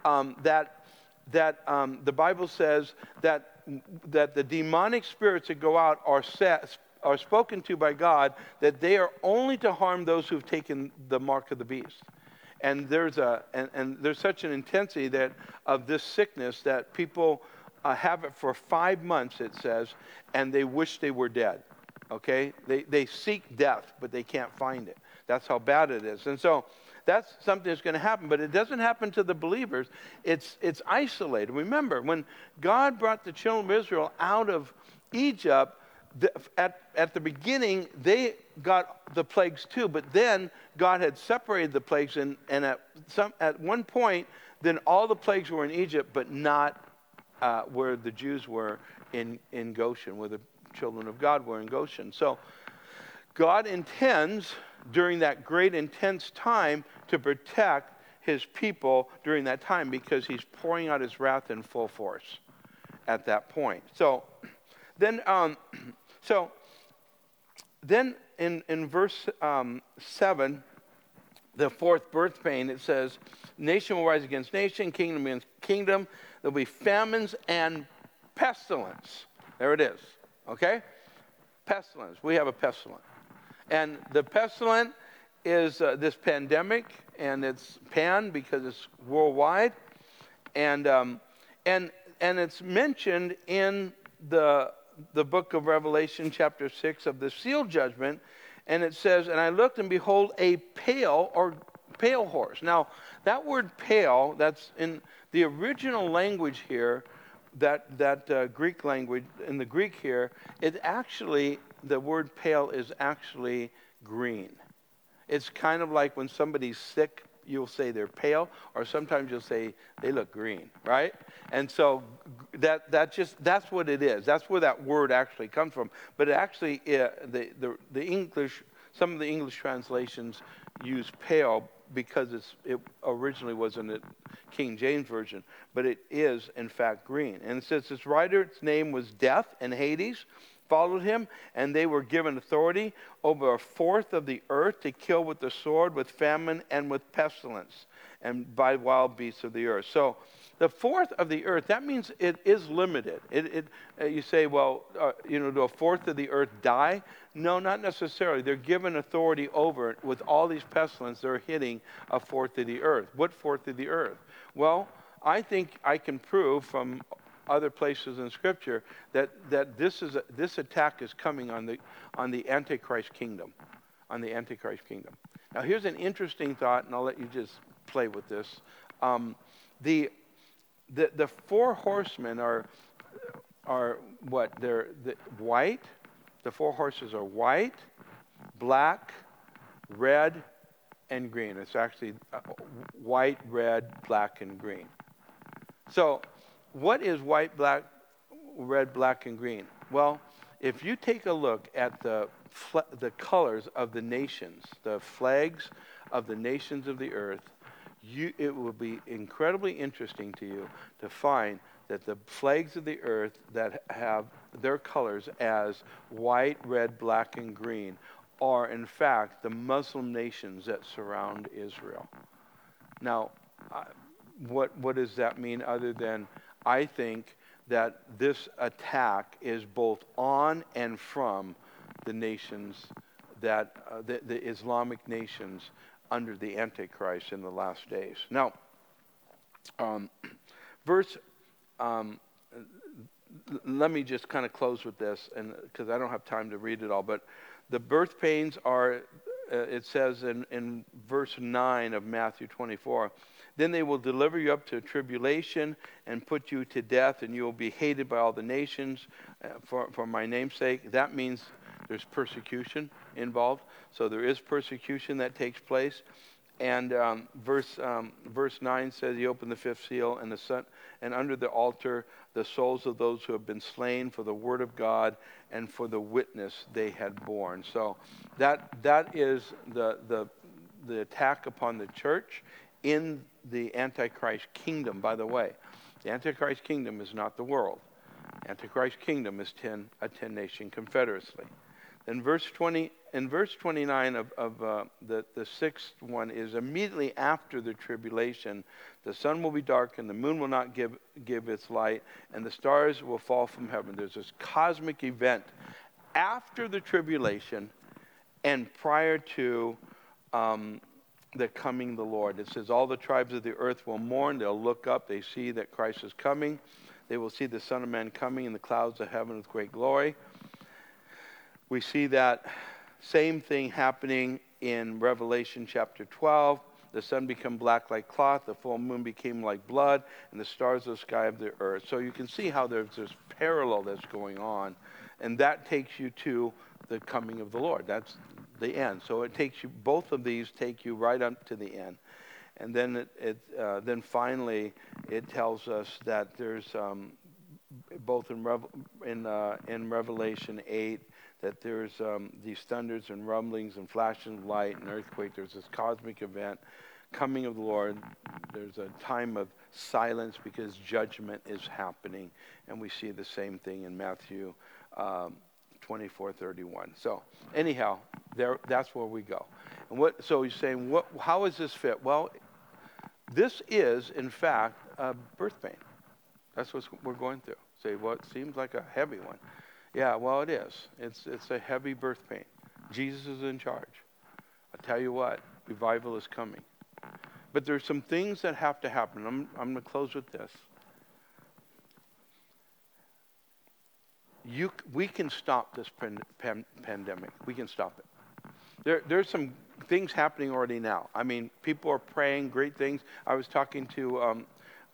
um, that that um, the Bible says that that the demonic spirits that go out are set are spoken to by God that they are only to harm those who've taken the mark of the beast and there's a and, and there's such an intensity that of this sickness that people uh, have it for five months it says and they wish they were dead okay? They, they seek death but they can't find it. That's how bad it is. And so that's something that's going to happen but it doesn't happen to the believers. It's it's isolated. Remember when god brought the children of israel out of egypt the, at, at the beginning, they got the plagues too, but then God had separated the plagues, and, and at, some, at one point, then all the plagues were in Egypt, but not uh, where the Jews were in, in Goshen, where the children of God were in Goshen. So God intends during that great intense time to protect his people during that time because he's pouring out his wrath in full force at that point. So then, um, <clears throat> so then in, in verse um, 7, the fourth birth pain, it says, Nation will rise against nation, kingdom against kingdom. There'll be famines and pestilence. There it is. Okay? Pestilence. We have a pestilence. And the pestilence is uh, this pandemic, and it's pan because it's worldwide. And, um, and, and it's mentioned in the, the book of Revelation, chapter 6, of the seal judgment. And it says, And I looked, and behold, a pale or pale horse. Now, that word pale, that's in the original language here, that, that uh, Greek language, in the Greek here, it actually, the word pale is actually green. It's kind of like when somebody's sick, you'll say they're pale, or sometimes you'll say they look green, right? And so that, that just, that's what it is. That's where that word actually comes from. But actually, uh, the, the, the English, some of the English translations use pale because it's, it originally was in the King James Version, but it is, in fact, green. And it says this writer's name was Death, and Hades followed him, and they were given authority over a fourth of the earth to kill with the sword, with famine, and with pestilence, and by wild beasts of the earth. So, the fourth of the earth, that means it is limited. It, it, uh, you say, well, uh, you know, do a fourth of the earth die? No, not necessarily. They're given authority over it. With all these pestilence, they're hitting a fourth of the earth. What fourth of the earth? Well, I think I can prove from other places in Scripture that, that this, is a, this attack is coming on the, on the Antichrist kingdom. On the Antichrist kingdom. Now, here's an interesting thought, and I'll let you just play with this. Um, the the, the four horsemen are, are what? They're the, white. The four horses are white, black, red, and green. It's actually uh, white, red, black, and green. So, what is white, black, red, black, and green? Well, if you take a look at the, the colors of the nations, the flags of the nations of the earth, you, it will be incredibly interesting to you to find that the flags of the earth that have their colors as white, red, black, and green are, in fact, the Muslim nations that surround Israel. Now, what, what does that mean other than I think that this attack is both on and from the nations that uh, the, the Islamic nations under the Antichrist in the last days. Now, um, <clears throat> verse, um, let me just kind of close with this, and because I don't have time to read it all, but the birth pains are, uh, it says in, in verse 9 of Matthew 24, then they will deliver you up to tribulation and put you to death, and you will be hated by all the nations uh, for, for my name's sake. That means there's persecution involved. So there is persecution that takes place. And um, verse, um, verse 9 says, He opened the fifth seal, and, the sun, and under the altar the souls of those who have been slain for the word of God and for the witness they had borne. So that, that is the, the, the attack upon the church in the Antichrist kingdom, by the way. The Antichrist kingdom is not the world. Antichrist kingdom is ten, a 10 nation confederacy. In verse 20, in verse 29 of, of uh, the, the sixth one is immediately after the tribulation, the sun will be dark and the moon will not give, give its light, and the stars will fall from heaven. There's this cosmic event after the tribulation and prior to um, the coming of the Lord. It says, All the tribes of the earth will mourn. They'll look up. They see that Christ is coming. They will see the Son of Man coming in the clouds of heaven with great glory we see that same thing happening in Revelation chapter 12. The sun became black like cloth, the full moon became like blood, and the stars of the sky of the earth. So you can see how there's this parallel that's going on, and that takes you to the coming of the Lord. That's the end. So it takes you, both of these take you right up to the end. And then, it, it uh, then finally, it tells us that there's um, both in, in, uh, in Revelation 8 that there's um, these thunders and rumblings and flashes of light and earthquake. There's this cosmic event, coming of the Lord. There's a time of silence because judgment is happening. And we see the same thing in Matthew um, 24:31. So anyhow, there that's where we go. And what? So he's saying, what? how is this fit? Well, this is in fact a birth pain. That's what we're going through. Say, well, it seems like a heavy one. Yeah, well, it is. It's it's a heavy birth pain. Jesus is in charge. I tell you what, revival is coming. But there's some things that have to happen. I'm, I'm going to close with this. You, we can stop this pan, pan, pandemic. We can stop it. There, there's some things happening already now. I mean, people are praying great things. I was talking to um,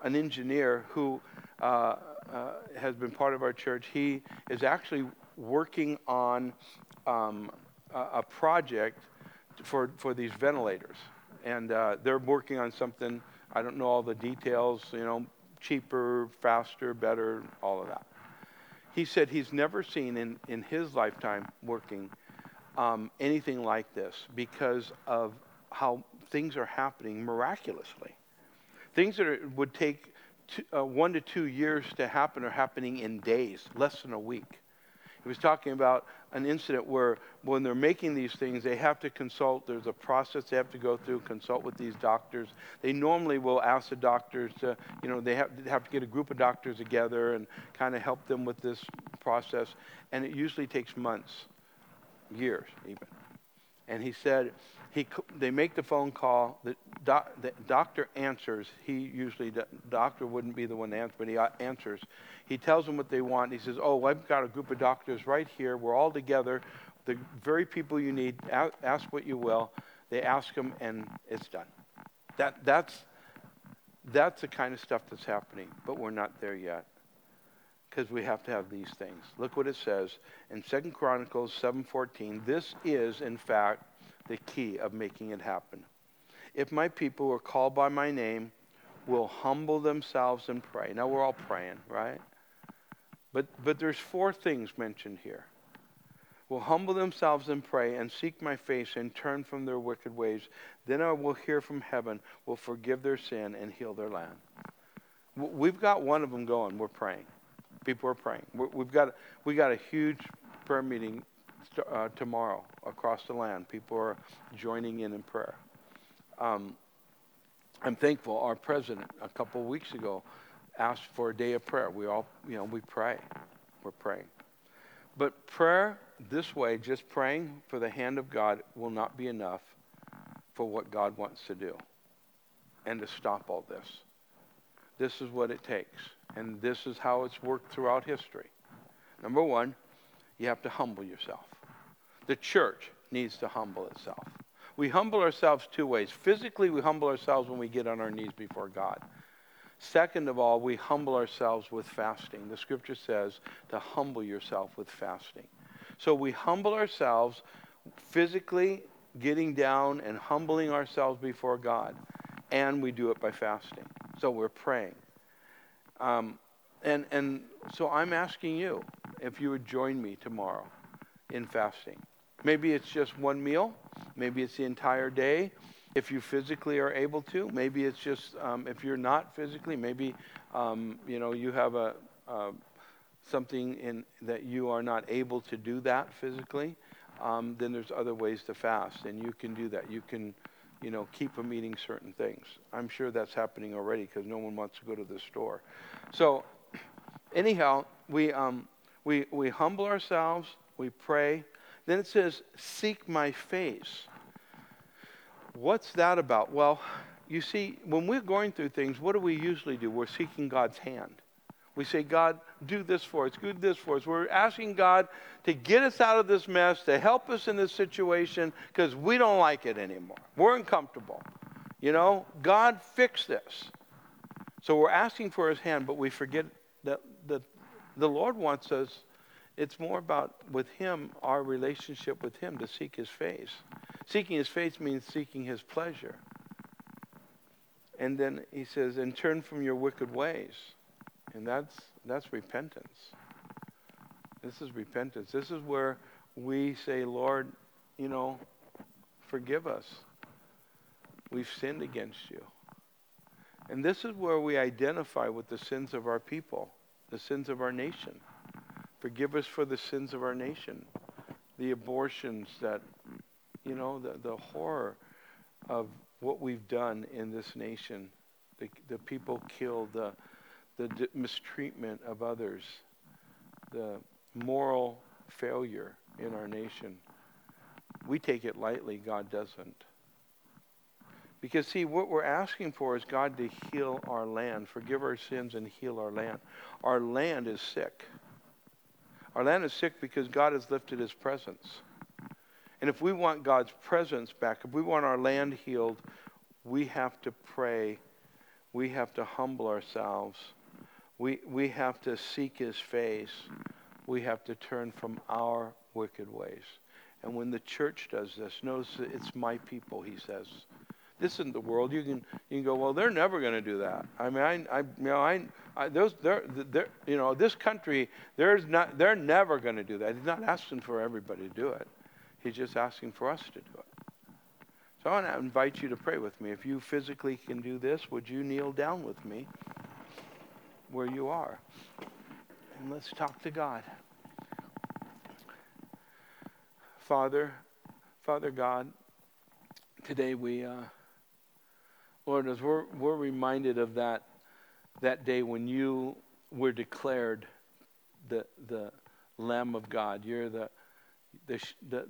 an engineer who uh, uh, has been part of our church. He is actually working on um, a, a project for, for these ventilators. And uh, they're working on something, I don't know all the details, you know, cheaper, faster, better, all of that. He said he's never seen in, in his lifetime working um, anything like this because of how things are happening miraculously. Things that are, would take two, uh, one to two years to happen are happening in days, less than a week. He was talking about an incident where when they're making these things, they have to consult. There's a process they have to go through, consult with these doctors. They normally will ask the doctors to, you know, they have, they have to get a group of doctors together and kind of help them with this process. And it usually takes months, years even. And he said, he, they make the phone call. The, doc, the doctor answers. He usually, the doctor wouldn't be the one to answer, but he uh, answers. He tells them what they want. He says, Oh, I've got a group of doctors right here. We're all together. The very people you need. Ask what you will. They ask them, and it's done. That, that's, that's the kind of stuff that's happening, but we're not there yet because we have to have these things. Look what it says in Second Chronicles 7:14. This is in fact the key of making it happen. If my people who are called by my name will humble themselves and pray. Now we're all praying, right? But, but there's four things mentioned here. Will humble themselves and pray and seek my face and turn from their wicked ways. Then I will hear from heaven, will forgive their sin and heal their land. We've got one of them going. We're praying. People are praying. We've got, we got a huge prayer meeting uh, tomorrow across the land. People are joining in in prayer. Um, I'm thankful. Our president, a couple of weeks ago, asked for a day of prayer. We all, you know, we pray. We're praying. But prayer this way, just praying for the hand of God, will not be enough for what God wants to do and to stop all this. This is what it takes. And this is how it's worked throughout history. Number one, you have to humble yourself. The church needs to humble itself. We humble ourselves two ways. Physically, we humble ourselves when we get on our knees before God. Second of all, we humble ourselves with fasting. The scripture says to humble yourself with fasting. So we humble ourselves physically, getting down and humbling ourselves before God. And we do it by fasting. So we're praying. Um, and, and so I'm asking you if you would join me tomorrow in fasting. Maybe it's just one meal. Maybe it's the entire day if you physically are able to. Maybe it's just um, if you're not physically. Maybe um, you know you have a uh, something in that you are not able to do that physically. Um, then there's other ways to fast, and you can do that. You can, you know, keep from eating certain things. I'm sure that's happening already because no one wants to go to the store. So, <clears throat> anyhow, we um, we we humble ourselves. We pray. Then it says, "Seek my face." What's that about? Well, you see, when we're going through things, what do we usually do? We're seeking God's hand. We say, God, do this for us, do this for us. We're asking God to get us out of this mess, to help us in this situation, because we don't like it anymore. We're uncomfortable. You know, God, fix this. So we're asking for his hand, but we forget that, that the Lord wants us, it's more about with him, our relationship with him, to seek his face. Seeking his face means seeking his pleasure. And then he says, and turn from your wicked ways. And that's, that's repentance. This is repentance. This is where we say, Lord, you know, forgive us. We've sinned against you. And this is where we identify with the sins of our people, the sins of our nation. Forgive us for the sins of our nation, the abortions that, you know, the, the horror of what we've done in this nation, the, the people killed, the, the d- mistreatment of others, the moral failure in our nation. We take it lightly, God doesn't. Because, see, what we're asking for is God to heal our land, forgive our sins, and heal our land. Our land is sick. Our land is sick because God has lifted his presence. And if we want God's presence back, if we want our land healed, we have to pray. We have to humble ourselves. We, we have to seek his face. We have to turn from our wicked ways. And when the church does this, notice it's my people, he says. This isn't the world. You can you can go, well, they're never going to do that. I mean, I, I you know, I, I those they're, they're you know, this country, there's not, they're never going to do that. He's not asking for everybody to do it. He's just asking for us to do it. So I want to invite you to pray with me. If you physically can do this, would you kneel down with me where you are? And let's talk to God. Father, Father God, today we, uh, Lord, as we're, we're reminded of that, that day when you were declared the, the Lamb of God. You're the, the,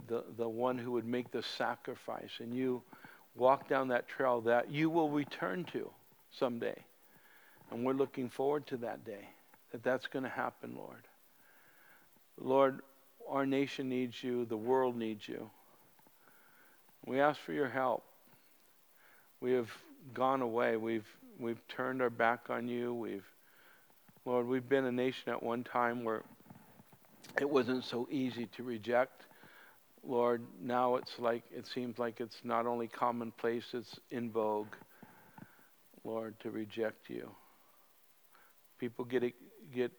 the, the, one who would make the sacrifice, and you walk down that trail that you will return to someday. And we're looking forward to that day, that that's going to happen, Lord. Lord, our nation needs you, the world needs you. We ask for your help. We have gone away. We've we've turned our back on you. We've Lord, we've been a nation at one time where it wasn't so easy to reject. Lord, now it's like it seems like it's not only commonplace, it's in vogue. Lord, to reject you. People get get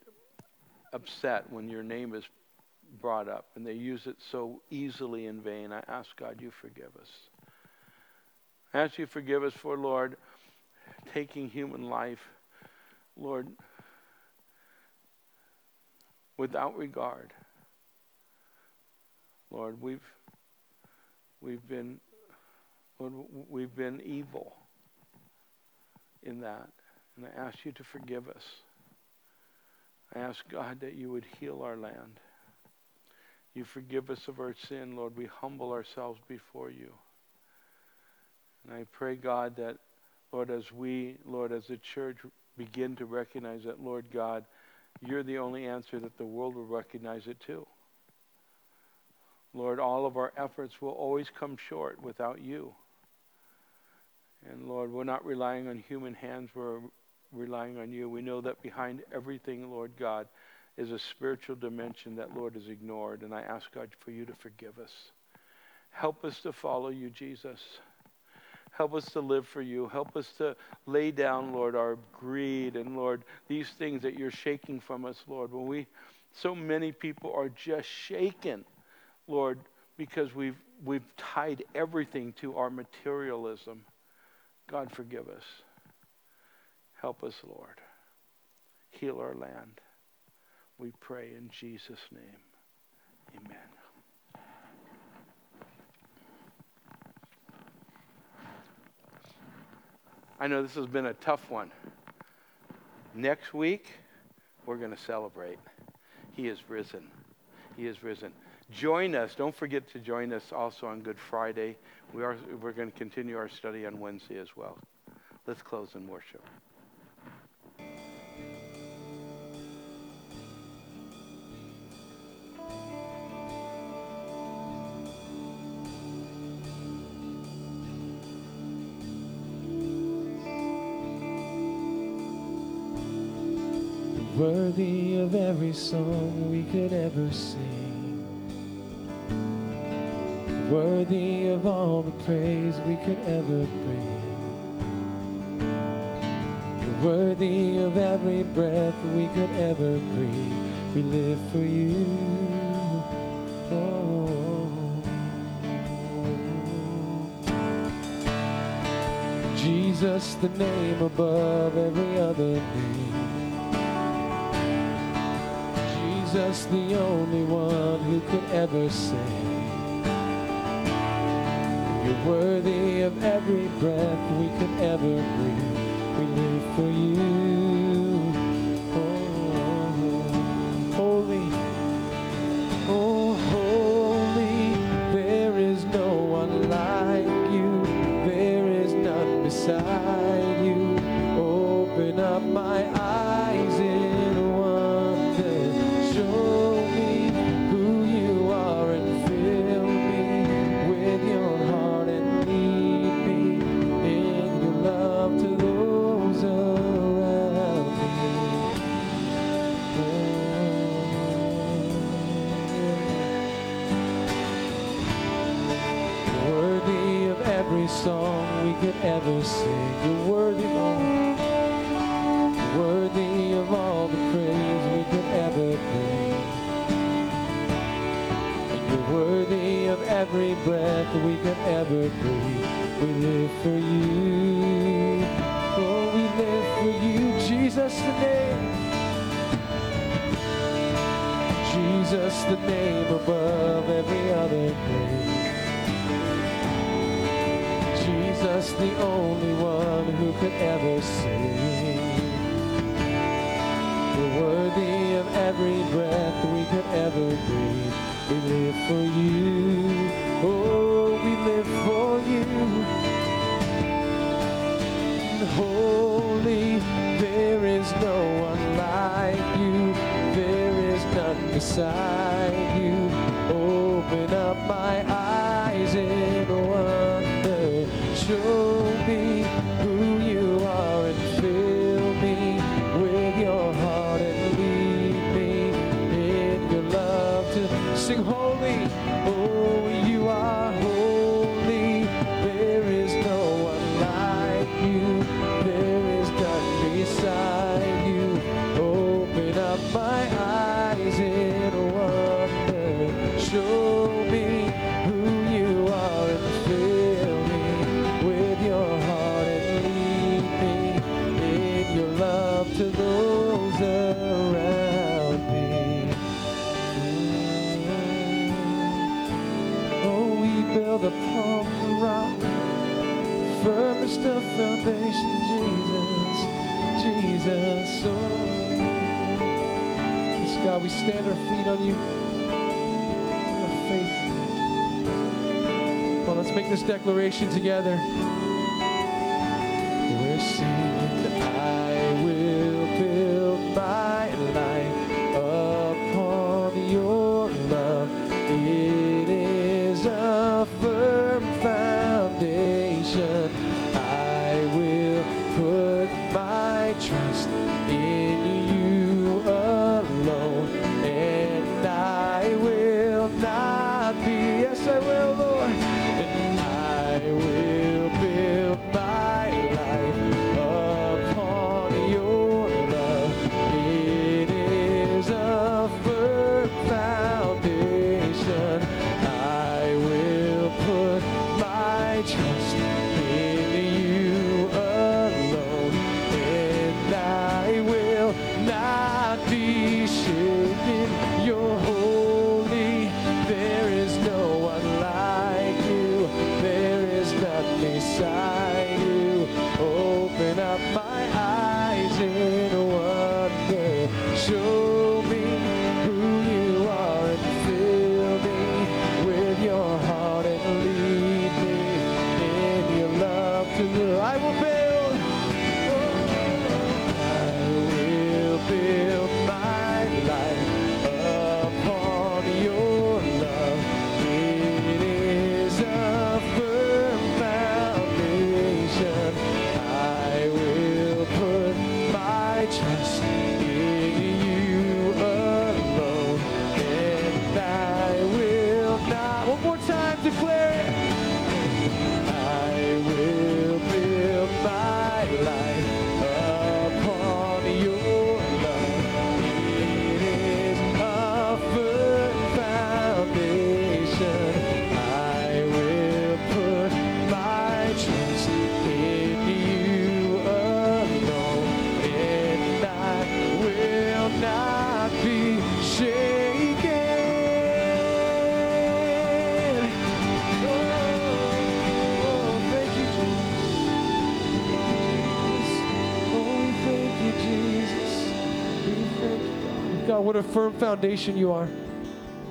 upset when your name is brought up, and they use it so easily in vain. I ask God, you forgive us. Ask you forgive us for, Lord, taking human life, Lord, without regard. Lord, we've we've been Lord, we've been evil in that. And I ask you to forgive us. I ask God that you would heal our land. You forgive us of our sin, Lord. We humble ourselves before you. And I pray, God, that, Lord, as we, Lord, as the church begin to recognize that, Lord God, you're the only answer that the world will recognize it too. Lord, all of our efforts will always come short without you. And Lord, we're not relying on human hands, we're relying on you. We know that behind everything, Lord God, is a spiritual dimension that, Lord, is ignored. And I ask, God, for you to forgive us. Help us to follow you, Jesus. Help us to live for you. Help us to lay down, Lord, our greed and, Lord, these things that you're shaking from us, Lord. When we, so many people are just shaken, Lord, because we've, we've tied everything to our materialism. God, forgive us. Help us, Lord. Heal our land. We pray in Jesus' name. Amen. I know this has been a tough one. Next week, we're going to celebrate. He is risen. He is risen. Join us. Don't forget to join us also on Good Friday. We are, we're going to continue our study on Wednesday as well. Let's close in worship. Worthy of every song we could ever sing, worthy of all the praise we could ever bring, worthy of every breath we could ever breathe. We live for you. Oh. Jesus, the name above every other name. Jesus, the only one who could ever say, You're worthy of every breath we could ever breathe. We live for you. worthy of every breath we can ever breathe. We live for you. Oh, we live for you, Jesus the name. Jesus the name above every other name. Jesus the only one who could ever sing. You're worthy of every breath we could ever breathe. We live for you. Oh, we live for you. Holy, there is no one like you. There is none beside you. Open up my eyes in wonder. Show make this declaration together. What a firm foundation you are.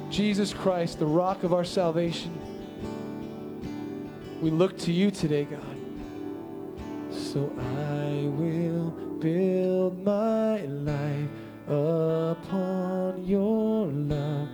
Jesus Christ, the rock of our salvation. We look to you today, God. So I will build my life upon your love.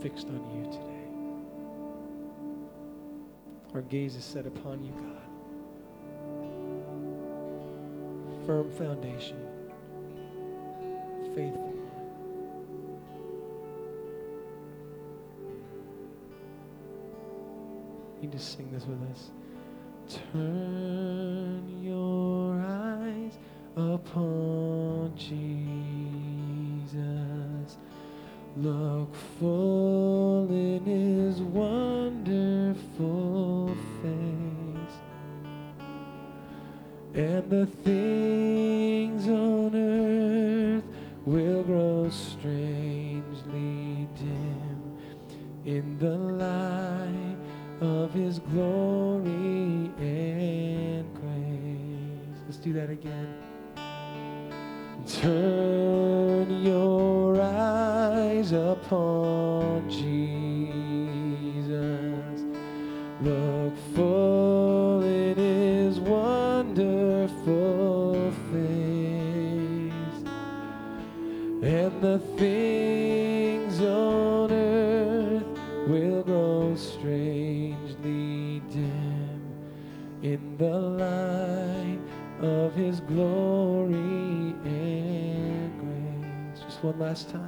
Fixed on you today. Our gaze is set upon you, God. Firm foundation, faithful. You just sing this with us. Turn your eyes upon Jesus. Look full in his wonderful face. And the things on earth will grow strangely dim in the light of his glory and grace. Let's do that again. Turn upon Jesus. Look full in his wonderful face. And the things on earth will grow strangely dim in the light of his glory and grace. Just one last time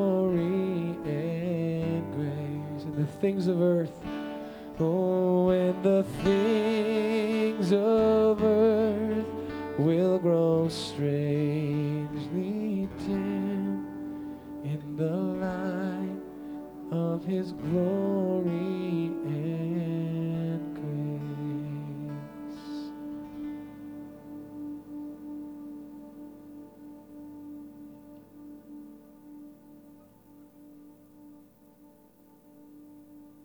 things of earth. Oh and the things of earth will grow strangely dim in the light of his glory